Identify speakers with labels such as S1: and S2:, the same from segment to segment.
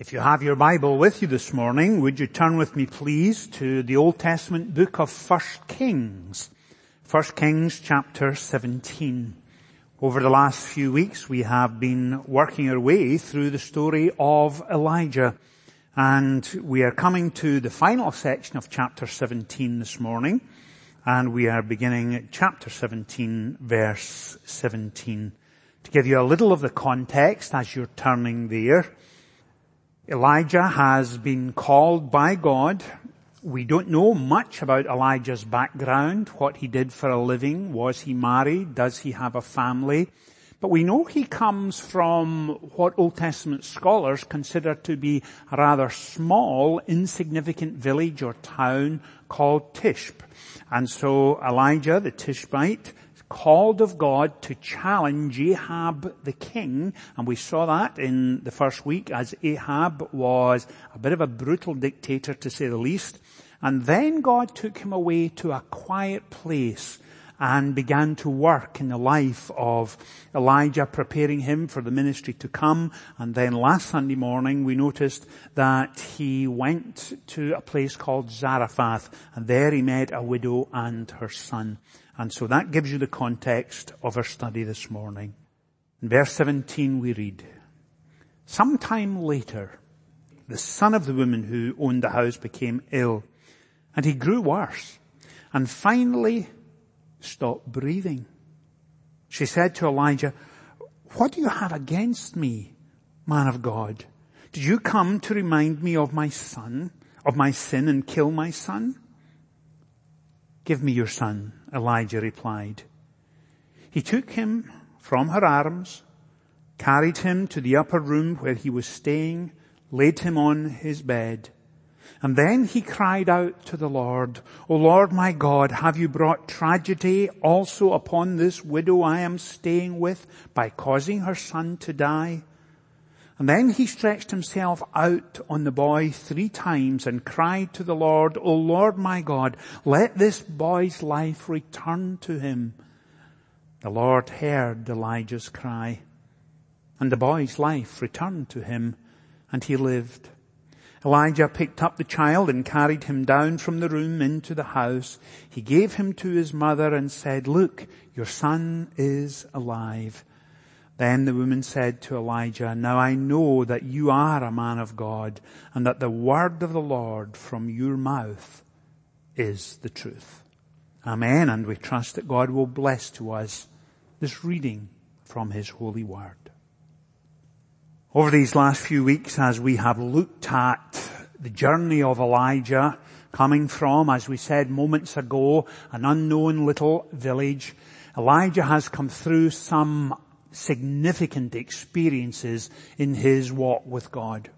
S1: If you have your Bible with you this morning, would you turn with me please to the Old Testament book of 1 Kings. 1 Kings chapter 17. Over the last few weeks we have been working our way through the story of Elijah and we are coming to the final section of chapter 17 this morning and we are beginning chapter 17 verse 17. To give you a little of the context as you're turning there, Elijah has been called by God. We don't know much about Elijah's background, what he did for a living. Was he married? Does he have a family? But we know he comes from what Old Testament scholars consider to be a rather small, insignificant village or town called Tishbe. And so Elijah, the Tishbite, called of God to challenge Ahab the king, and we saw that in the first week as Ahab was a bit of a brutal dictator to say the least. And then God took him away to a quiet place and began to work in the life of Elijah, preparing him for the ministry to come. And then last Sunday morning, we noticed that he went to a place called Zarephath, and there he met a widow and her son. And so that gives you the context of our study this morning. In verse 17 we read, Sometime later, the son of the woman who owned the house became ill, and he grew worse, and finally stopped breathing. She said to Elijah, what do you have against me, man of God? Did you come to remind me of my son, of my sin and kill my son? Give me your son, Elijah replied. He took him from her arms, carried him to the upper room where he was staying, laid him on his bed, and then he cried out to the Lord, O Lord my God, have you brought tragedy also upon this widow I am staying with by causing her son to die? And then he stretched himself out on the boy three times and cried to the Lord, O Lord my God, let this boy's life return to him. The Lord heard Elijah's cry and the boy's life returned to him and he lived. Elijah picked up the child and carried him down from the room into the house. He gave him to his mother and said, look, your son is alive. Then the woman said to Elijah, Now I know that you are a man of God and that the word of the Lord from your mouth is the truth. Amen. And we trust that God will bless to us this reading from his holy word. Over these last few weeks as we have looked at the journey of Elijah coming from, as we said moments ago, an unknown little village, Elijah has come through some significant experiences in his walk with God.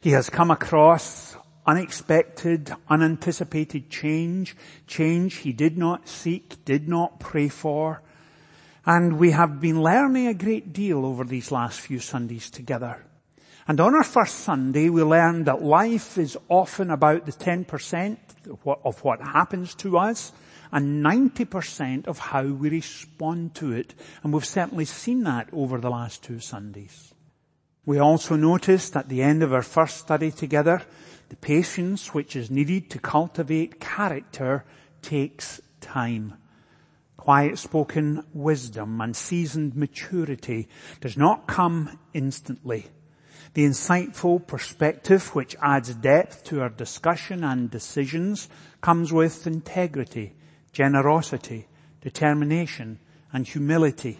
S1: He has come across unexpected, unanticipated change, change he did not seek, did not pray for. And we have been learning a great deal over these last few Sundays together. And on our first Sunday, we learned that life is often about the 10% of what, happens to us and 90% of how we respond to it. And we've certainly seen that over the last two Sundays. We also noticed at the end of our first study together, the patience which is needed to cultivate character takes time. Quiet spoken wisdom and seasoned maturity does not come instantly. The insightful perspective which adds depth to our discussion and decisions comes with integrity generosity, determination, and humility.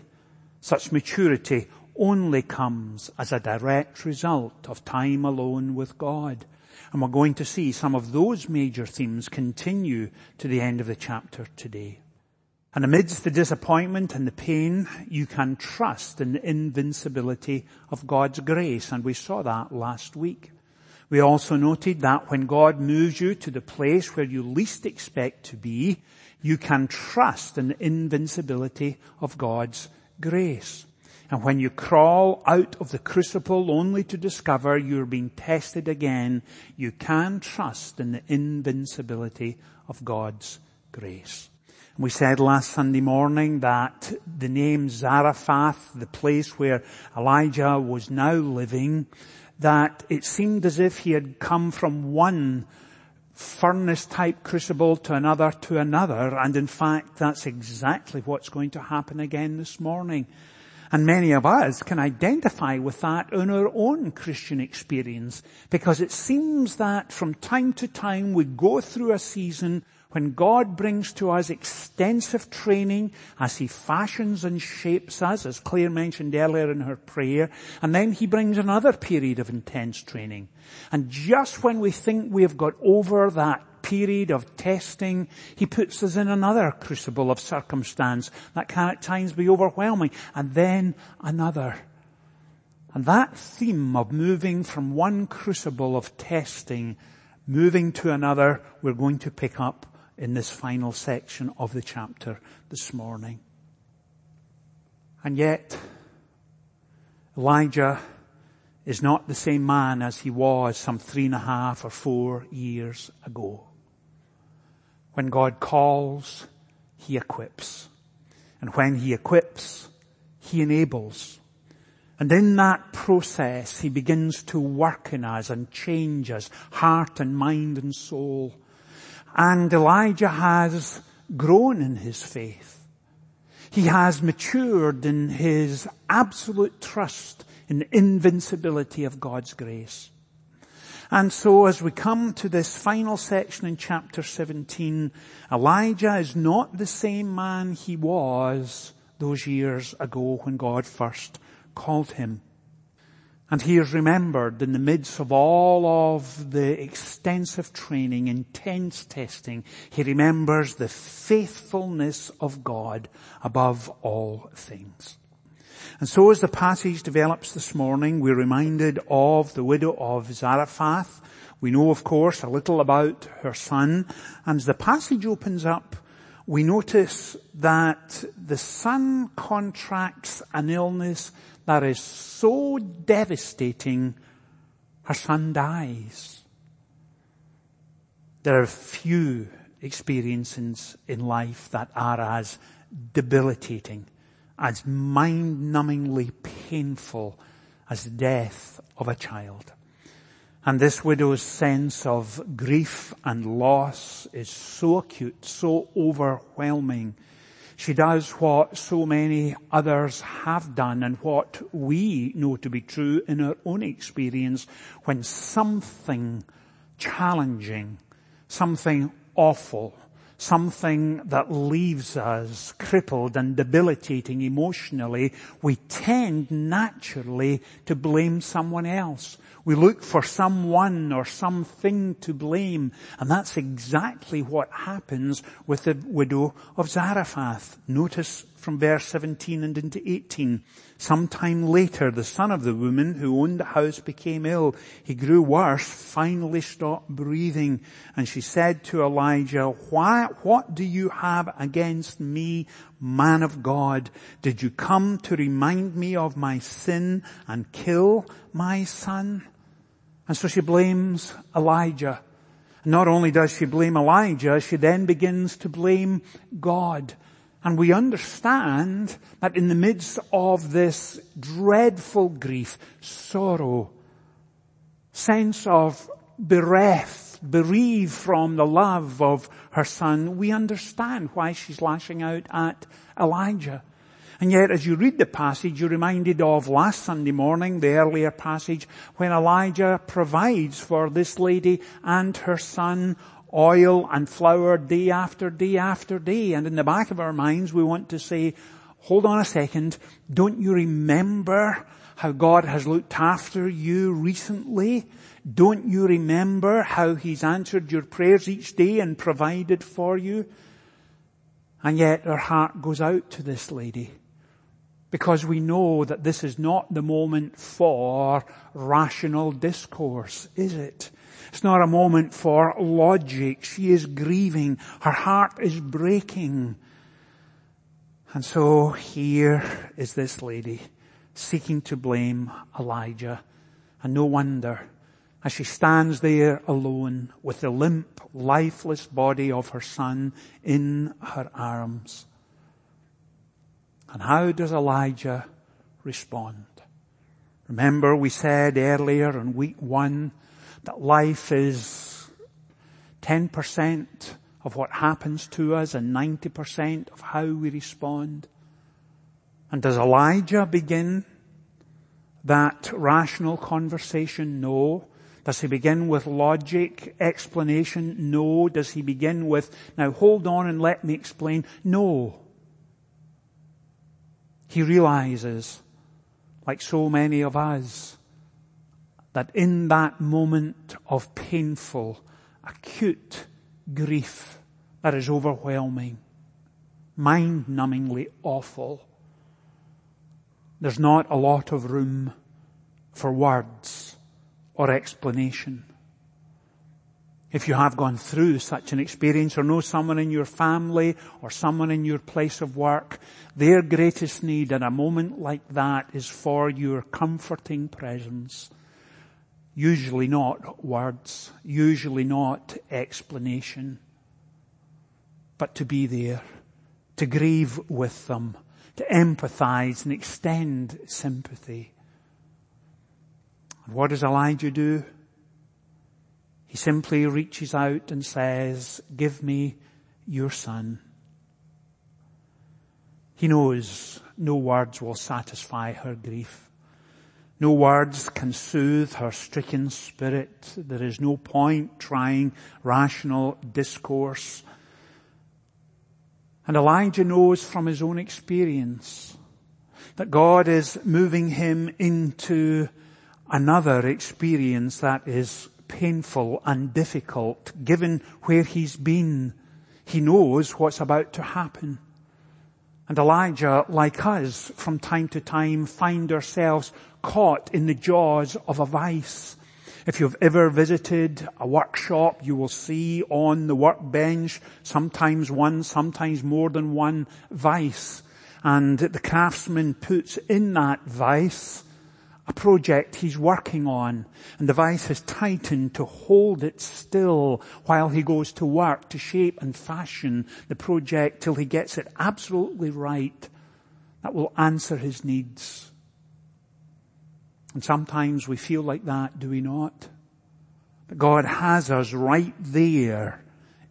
S1: Such maturity only comes as a direct result of time alone with God. And we're going to see some of those major themes continue to the end of the chapter today. And amidst the disappointment and the pain, you can trust in the invincibility of God's grace. And we saw that last week. We also noted that when God moves you to the place where you least expect to be, you can trust in the invincibility of God's grace. And when you crawl out of the crucible only to discover you're being tested again, you can trust in the invincibility of God's grace. We said last Sunday morning that the name Zarephath, the place where Elijah was now living, that it seemed as if he had come from one furnace type crucible to another to another. And in fact, that's exactly what's going to happen again this morning. And many of us can identify with that in our own Christian experience because it seems that from time to time we go through a season when God brings to us extensive training as He fashions and shapes us, as Claire mentioned earlier in her prayer, and then He brings another period of intense training. And just when we think we have got over that period of testing, He puts us in another crucible of circumstance that can at times be overwhelming, and then another. And that theme of moving from one crucible of testing, moving to another, we're going to pick up in this final section of the chapter this morning. And yet, Elijah is not the same man as he was some three and a half or four years ago. When God calls, he equips. And when he equips, he enables. And in that process, he begins to work in us and change us, heart and mind and soul. And Elijah has grown in his faith. He has matured in his absolute trust in the invincibility of God's grace. And so as we come to this final section in chapter 17, Elijah is not the same man he was those years ago when God first called him. And he is remembered in the midst of all of the extensive training, intense testing. He remembers the faithfulness of God above all things. And so as the passage develops this morning, we're reminded of the widow of Zarephath. We know, of course, a little about her son. And as the passage opens up, we notice that the son contracts an illness that is so devastating, her son dies. There are few experiences in life that are as debilitating, as mind-numbingly painful as the death of a child. And this widow's sense of grief and loss is so acute, so overwhelming. She does what so many others have done and what we know to be true in our own experience when something challenging, something awful, something that leaves us crippled and debilitating emotionally, we tend naturally to blame someone else. We look for someone or something to blame. And that's exactly what happens with the widow of Zarephath. Notice from verse 17 and into 18. Sometime later, the son of the woman who owned the house became ill. He grew worse, finally stopped breathing. And she said to Elijah, Why, what do you have against me, man of God? Did you come to remind me of my sin and kill my son? And so she blames Elijah. Not only does she blame Elijah, she then begins to blame God. And we understand that in the midst of this dreadful grief, sorrow, sense of bereft, bereaved from the love of her son, we understand why she's lashing out at Elijah. And yet as you read the passage, you're reminded of last Sunday morning, the earlier passage, when Elijah provides for this lady and her son oil and flour day after day after day. And in the back of our minds, we want to say, hold on a second, don't you remember how God has looked after you recently? Don't you remember how He's answered your prayers each day and provided for you? And yet our heart goes out to this lady because we know that this is not the moment for rational discourse, is it? It's not a moment for logic. She is grieving. Her heart is breaking. And so here is this lady seeking to blame Elijah. And no wonder as she stands there alone with the limp, lifeless body of her son in her arms. And how does Elijah respond? Remember we said earlier in week one that life is 10% of what happens to us and 90% of how we respond. And does Elijah begin that rational conversation? No. Does he begin with logic, explanation? No. Does he begin with, now hold on and let me explain? No. He realizes, like so many of us, that in that moment of painful, acute grief that is overwhelming, mind-numbingly awful, there's not a lot of room for words or explanation. If you have gone through such an experience or know someone in your family or someone in your place of work, their greatest need in a moment like that is for your comforting presence. Usually not words, usually not explanation, but to be there, to grieve with them, to empathize and extend sympathy. And what does Elijah do? He simply reaches out and says, give me your son. He knows no words will satisfy her grief. No words can soothe her stricken spirit. There is no point trying rational discourse. And Elijah knows from his own experience that God is moving him into another experience that is painful and difficult given where he's been. He knows what's about to happen. And Elijah, like us, from time to time find ourselves caught in the jaws of a vice. If you've ever visited a workshop, you will see on the workbench sometimes one, sometimes more than one vice. And the craftsman puts in that vice a project he's working on and the vice has tightened to hold it still while he goes to work to shape and fashion the project till he gets it absolutely right that will answer his needs. And sometimes we feel like that, do we not? But God has us right there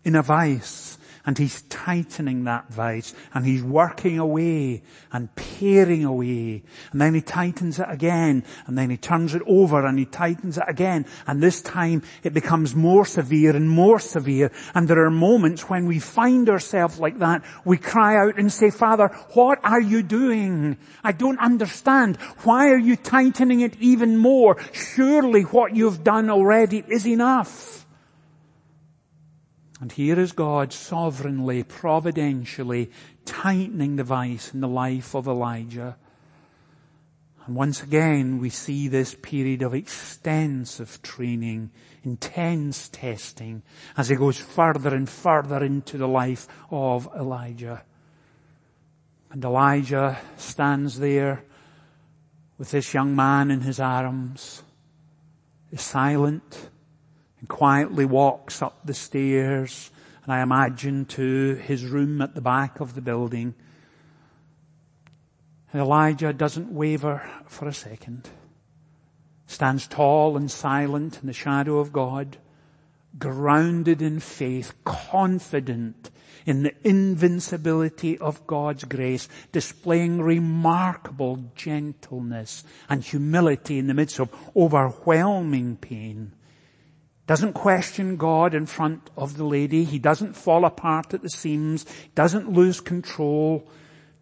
S1: in a vice and he's tightening that vice and he's working away and paring away. And then he tightens it again and then he turns it over and he tightens it again. And this time it becomes more severe and more severe. And there are moments when we find ourselves like that. We cry out and say father what are you doing? I don't understand. Why are you tightening it even more? Surely what you've done already is enough and here is God sovereignly, providentially tightening the vice in the life of Elijah. And once again we see this period of extensive training, intense testing as he goes further and further into the life of Elijah. And Elijah stands there with this young man in his arms, is silent, and quietly walks up the stairs and I imagine to his room at the back of the building. And Elijah doesn't waver for a second. Stands tall and silent in the shadow of God, grounded in faith, confident in the invincibility of God's grace, displaying remarkable gentleness and humility in the midst of overwhelming pain doesn't question God in front of the lady. He doesn't fall apart at the seams, doesn't lose control,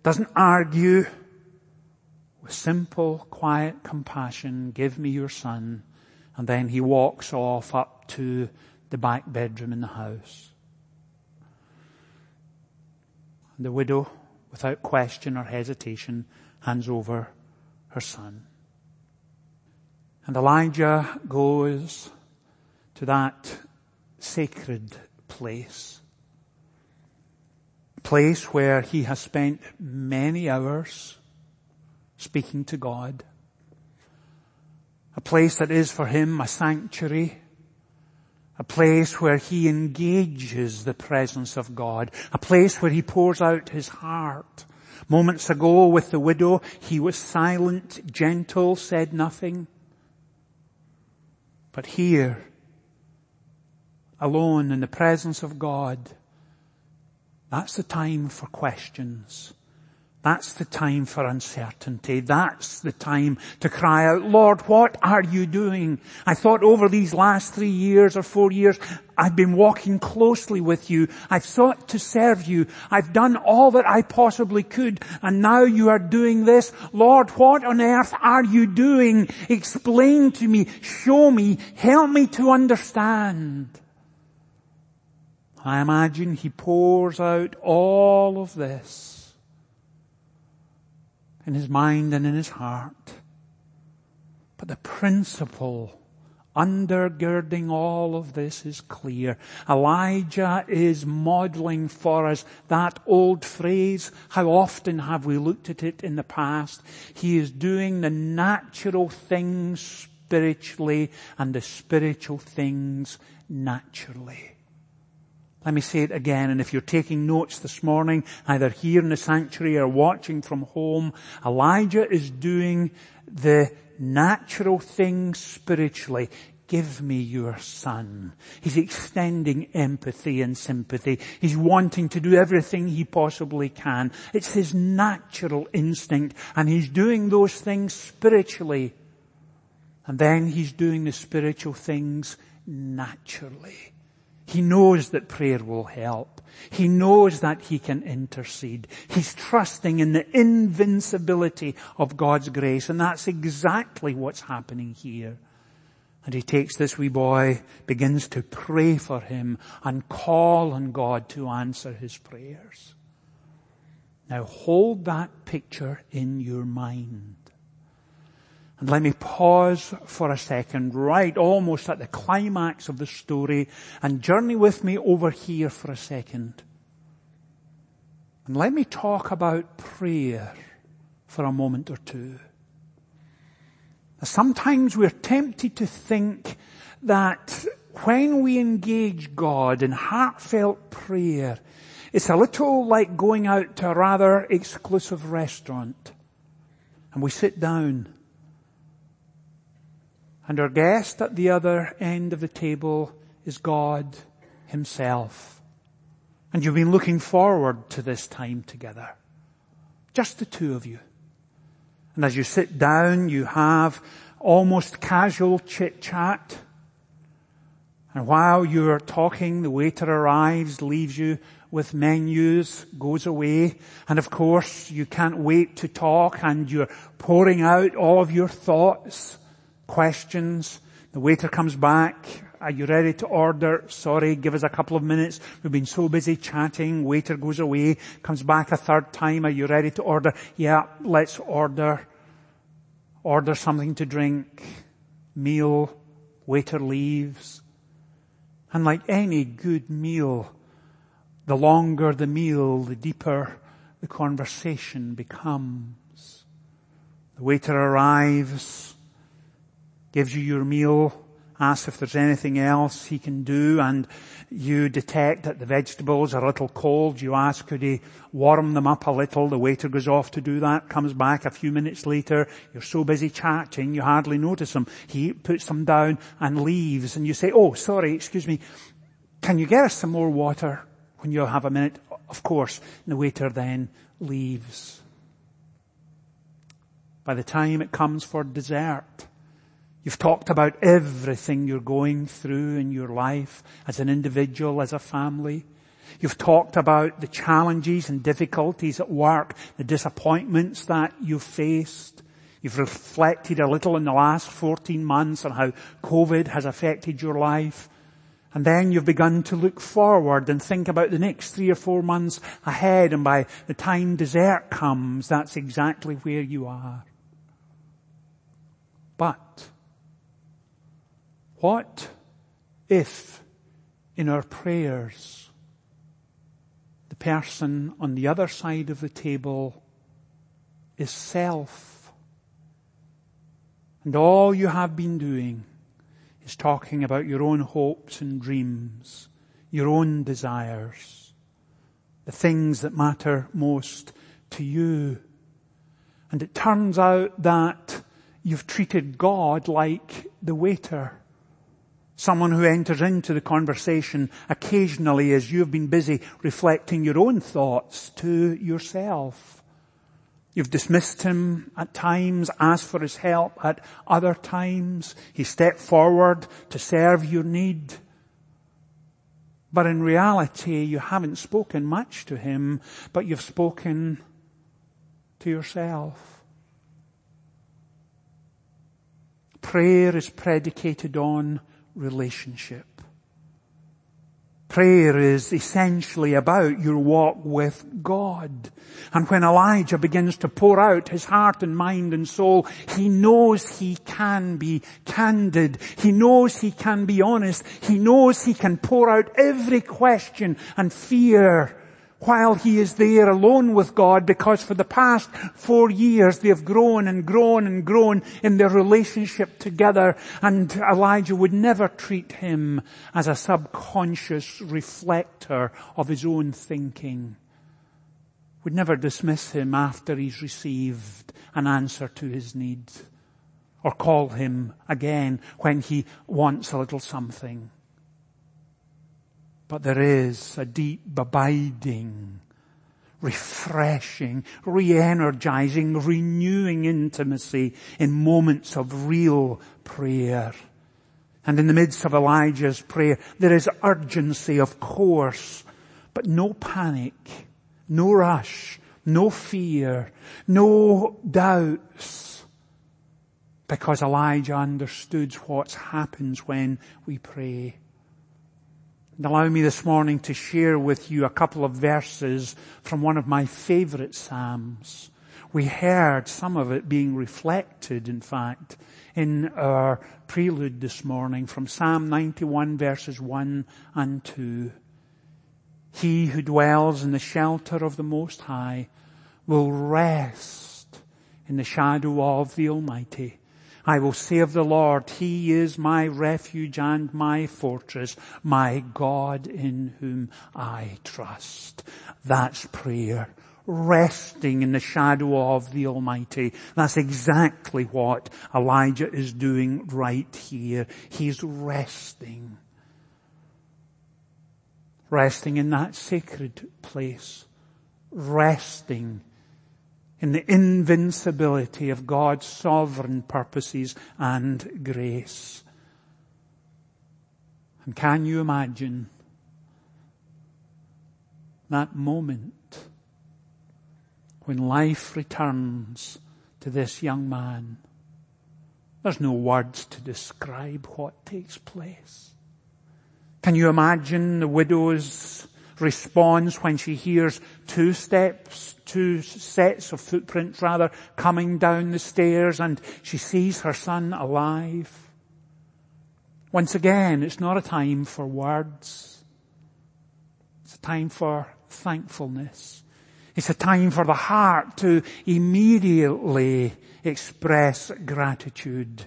S1: doesn't argue. With simple, quiet compassion, give me your son. And then he walks off up to the back bedroom in the house. And The widow, without question or hesitation, hands over her son. And Elijah goes to that sacred place. Place where he has spent many hours speaking to God. A place that is for him a sanctuary. A place where he engages the presence of God. A place where he pours out his heart. Moments ago with the widow, he was silent, gentle, said nothing. But here, alone in the presence of God, that's the time for questions. That's the time for uncertainty. That's the time to cry out, Lord, what are you doing? I thought over these last three years or four years, I've been walking closely with you. I've sought to serve you. I've done all that I possibly could. And now you are doing this. Lord, what on earth are you doing? Explain to me. Show me. Help me to understand. I imagine he pours out all of this in his mind and in his heart. But the principle undergirding all of this is clear. Elijah is modeling for us that old phrase. How often have we looked at it in the past? He is doing the natural things spiritually and the spiritual things naturally. Let me say it again, and if you're taking notes this morning, either here in the sanctuary or watching from home, Elijah is doing the natural thing spiritually. Give me your son. He's extending empathy and sympathy. He's wanting to do everything he possibly can. It's his natural instinct, and he's doing those things spiritually. And then he's doing the spiritual things naturally. He knows that prayer will help. He knows that he can intercede. He's trusting in the invincibility of God's grace and that's exactly what's happening here. And he takes this wee boy, begins to pray for him and call on God to answer his prayers. Now hold that picture in your mind. And let me pause for a second, right almost at the climax of the story, and journey with me over here for a second. And let me talk about prayer for a moment or two. Sometimes we're tempted to think that when we engage God in heartfelt prayer, it's a little like going out to a rather exclusive restaurant and we sit down and our guest at the other end of the table is God himself. And you've been looking forward to this time together. Just the two of you. And as you sit down, you have almost casual chit chat. And while you're talking, the waiter arrives, leaves you with menus, goes away. And of course, you can't wait to talk and you're pouring out all of your thoughts questions. The waiter comes back. Are you ready to order? Sorry, give us a couple of minutes. We've been so busy chatting. Waiter goes away, comes back a third time. Are you ready to order? Yeah, let's order. Order something to drink. Meal. Waiter leaves. And like any good meal, the longer the meal, the deeper the conversation becomes. The waiter arrives gives you your meal, asks if there's anything else he can do and you detect that the vegetables are a little cold. You ask, could he warm them up a little? The waiter goes off to do that, comes back a few minutes later. You're so busy chatting, you hardly notice him. He puts them down and leaves and you say, oh, sorry, excuse me. Can you get us some more water when you have a minute? Of course. And the waiter then leaves. By the time it comes for dessert, You've talked about everything you're going through in your life as an individual, as a family. You've talked about the challenges and difficulties at work, the disappointments that you've faced. You've reflected a little in the last 14 months on how COVID has affected your life. And then you've begun to look forward and think about the next three or four months ahead and by the time dessert comes, that's exactly where you are. But what if in our prayers the person on the other side of the table is self and all you have been doing is talking about your own hopes and dreams, your own desires, the things that matter most to you. And it turns out that you've treated God like the waiter. Someone who enters into the conversation occasionally as you've been busy reflecting your own thoughts to yourself. You've dismissed him at times, asked for his help at other times. He stepped forward to serve your need. But in reality, you haven't spoken much to him, but you've spoken to yourself. Prayer is predicated on relationship. Prayer is essentially about your walk with God. And when Elijah begins to pour out his heart and mind and soul, he knows he can be candid. He knows he can be honest. He knows he can pour out every question and fear while he is there alone with God because for the past four years they have grown and grown and grown in their relationship together and Elijah would never treat him as a subconscious reflector of his own thinking. Would never dismiss him after he's received an answer to his needs or call him again when he wants a little something. But there is a deep abiding, refreshing, re-energizing, renewing intimacy in moments of real prayer. And in the midst of Elijah's prayer, there is urgency, of course, but no panic, no rush, no fear, no doubts. Because Elijah understood what happens when we pray. Allow me this morning to share with you a couple of verses from one of my favorite Psalms. We heard some of it being reflected, in fact, in our prelude this morning from Psalm 91 verses 1 and 2. He who dwells in the shelter of the Most High will rest in the shadow of the Almighty. I will say of the Lord, He is my refuge and my fortress, my God in whom I trust. That's prayer. Resting in the shadow of the Almighty. That's exactly what Elijah is doing right here. He's resting. Resting in that sacred place. Resting in the invincibility of God's sovereign purposes and grace. And can you imagine that moment when life returns to this young man? There's no words to describe what takes place. Can you imagine the widow's responds when she hears two steps, two sets of footprints rather, coming down the stairs and she sees her son alive. Once again, it's not a time for words. It's a time for thankfulness. It's a time for the heart to immediately express gratitude.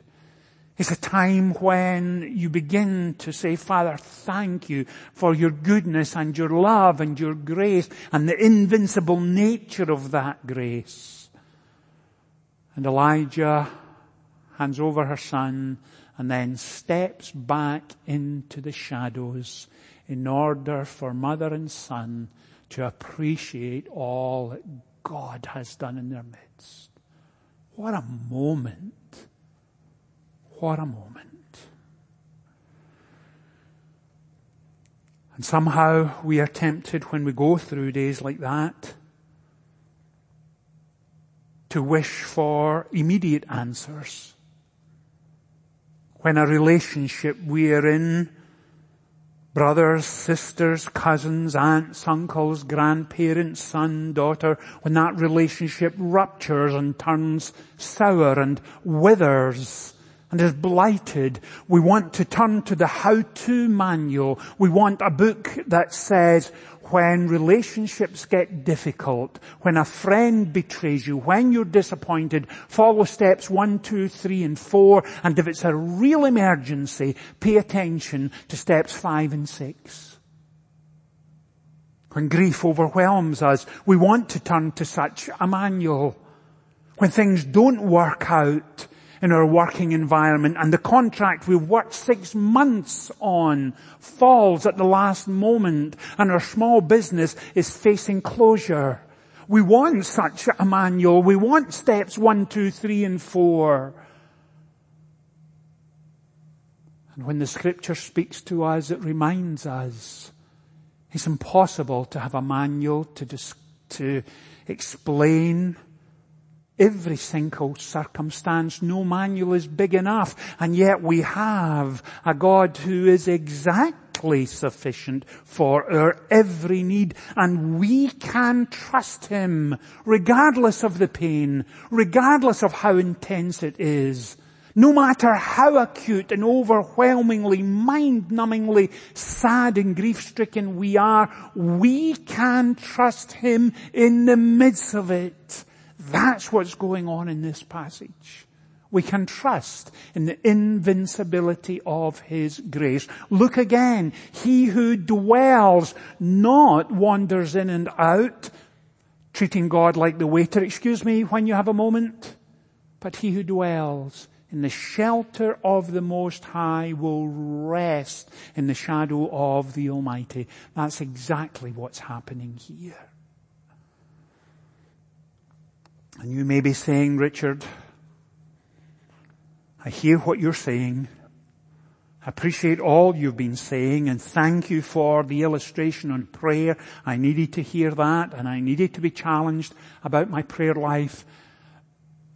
S1: It's a time when you begin to say, Father, thank you for your goodness and your love and your grace and the invincible nature of that grace. And Elijah hands over her son and then steps back into the shadows in order for mother and son to appreciate all that God has done in their midst. What a moment what a moment. And somehow we are tempted when we go through days like that to wish for immediate answers. When a relationship we are in, brothers, sisters, cousins, aunts, uncles, grandparents, son, daughter, when that relationship ruptures and turns sour and withers, and is blighted, we want to turn to the how-to manual. We want a book that says when relationships get difficult, when a friend betrays you, when you're disappointed, follow steps one, two, three, and four, and if it's a real emergency, pay attention to steps five and six. When grief overwhelms us, we want to turn to such a manual. When things don't work out in our working environment and the contract we've worked six months on falls at the last moment and our small business is facing closure. We want such a manual. We want steps one, two, three and four. And when the scripture speaks to us, it reminds us it's impossible to have a manual to, dis- to explain every single circumstance. No manual is big enough. And yet we have a God who is exactly sufficient for our every need. And we can trust Him regardless of the pain, regardless of how intense it is. No matter how acute and overwhelmingly, mind-numbingly sad and grief-stricken we are, we can trust Him in the midst of it. That's what's going on in this passage. We can trust in the invincibility of His grace. Look again. He who dwells not wanders in and out, treating God like the waiter, excuse me, when you have a moment, but he who dwells in the shelter of the Most High will rest in the shadow of the Almighty. That's exactly what's happening here. And you may be saying, Richard, I hear what you're saying. I appreciate all you've been saying and thank you for the illustration on prayer. I needed to hear that and I needed to be challenged about my prayer life.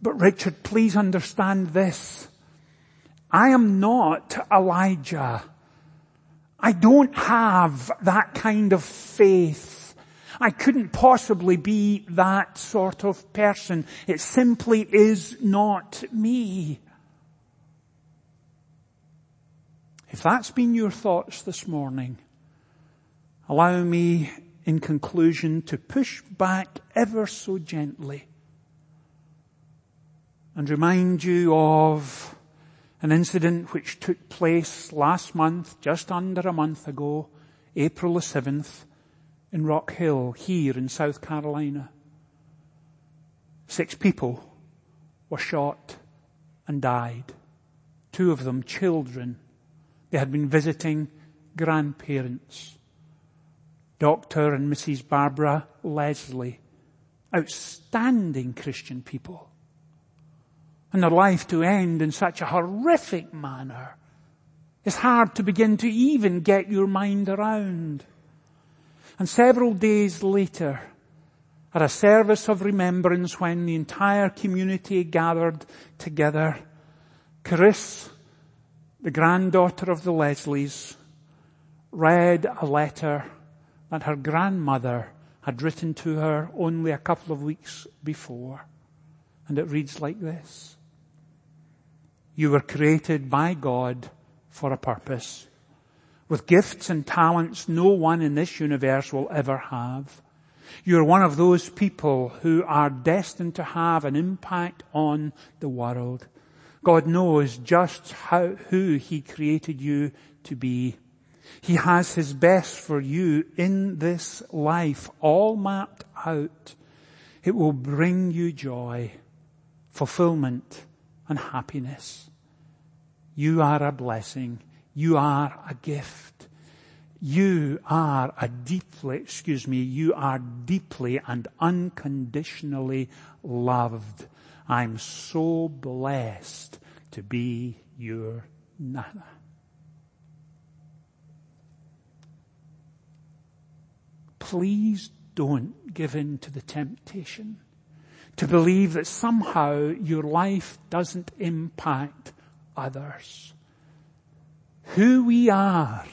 S1: But Richard, please understand this. I am not Elijah. I don't have that kind of faith I couldn't possibly be that sort of person. It simply is not me. If that's been your thoughts this morning, allow me in conclusion to push back ever so gently and remind you of an incident which took place last month, just under a month ago, April the 7th, in Rock Hill here in South Carolina. Six people were shot and died. Two of them children. They had been visiting grandparents. Dr. and Mrs. Barbara Lesslie. Outstanding Christian people. And their life to end in such a horrific manner. It's hard to begin to even get your mind around. And several days later, at a service of remembrance when the entire community gathered together, Chris, the granddaughter of the Lesslies, read a letter that her grandmother had written to her only a couple of weeks before. And it reads like this. You were created by God for a purpose with gifts and talents no one in this universe will ever have. You're one of those people who are destined to have an impact on the world. God knows just how, who He created you to be. He has His best for you in this life all mapped out. It will bring you joy, fulfillment and happiness. You are a blessing. You are a gift. You are a deeply, excuse me, you are deeply and unconditionally loved. I'm so blessed to be your Nana. Please don't give in to the temptation to believe that somehow your life doesn't impact others. Who we are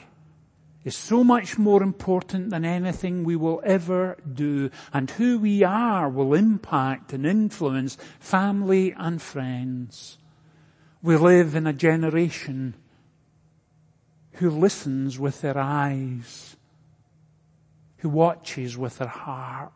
S1: is so much more important than anything we will ever do. And who we are will impact and influence family and friends. We live in a generation who listens with their eyes, who watches with their heart,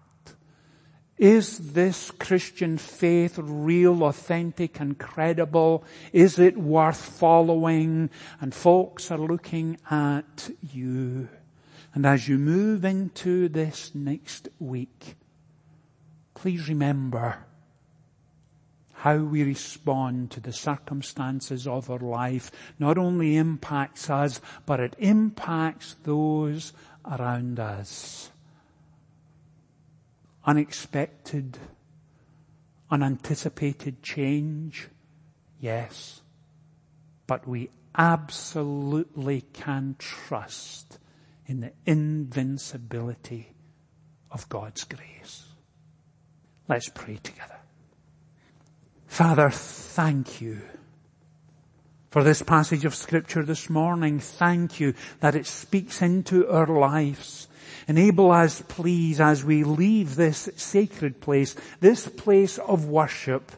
S1: is this Christian faith real, authentic and credible? Is it worth following? And folks are looking at you. And as you move into this next week, please remember how we respond to the circumstances of our life not only impacts us, but it impacts those around us. Unexpected, unanticipated change, yes, but we absolutely can trust in the invincibility of God's grace. Let's pray together. Father, thank you for this passage of scripture this morning. Thank you that it speaks into our lives. Enable us, please, as we leave this sacred place, this place of worship,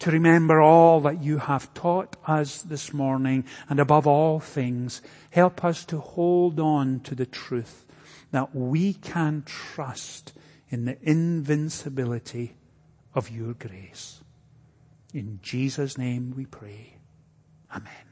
S1: to remember all that you have taught us this morning and above all things, help us to hold on to the truth that we can trust in the invincibility of your grace. In Jesus' name we pray. Amen.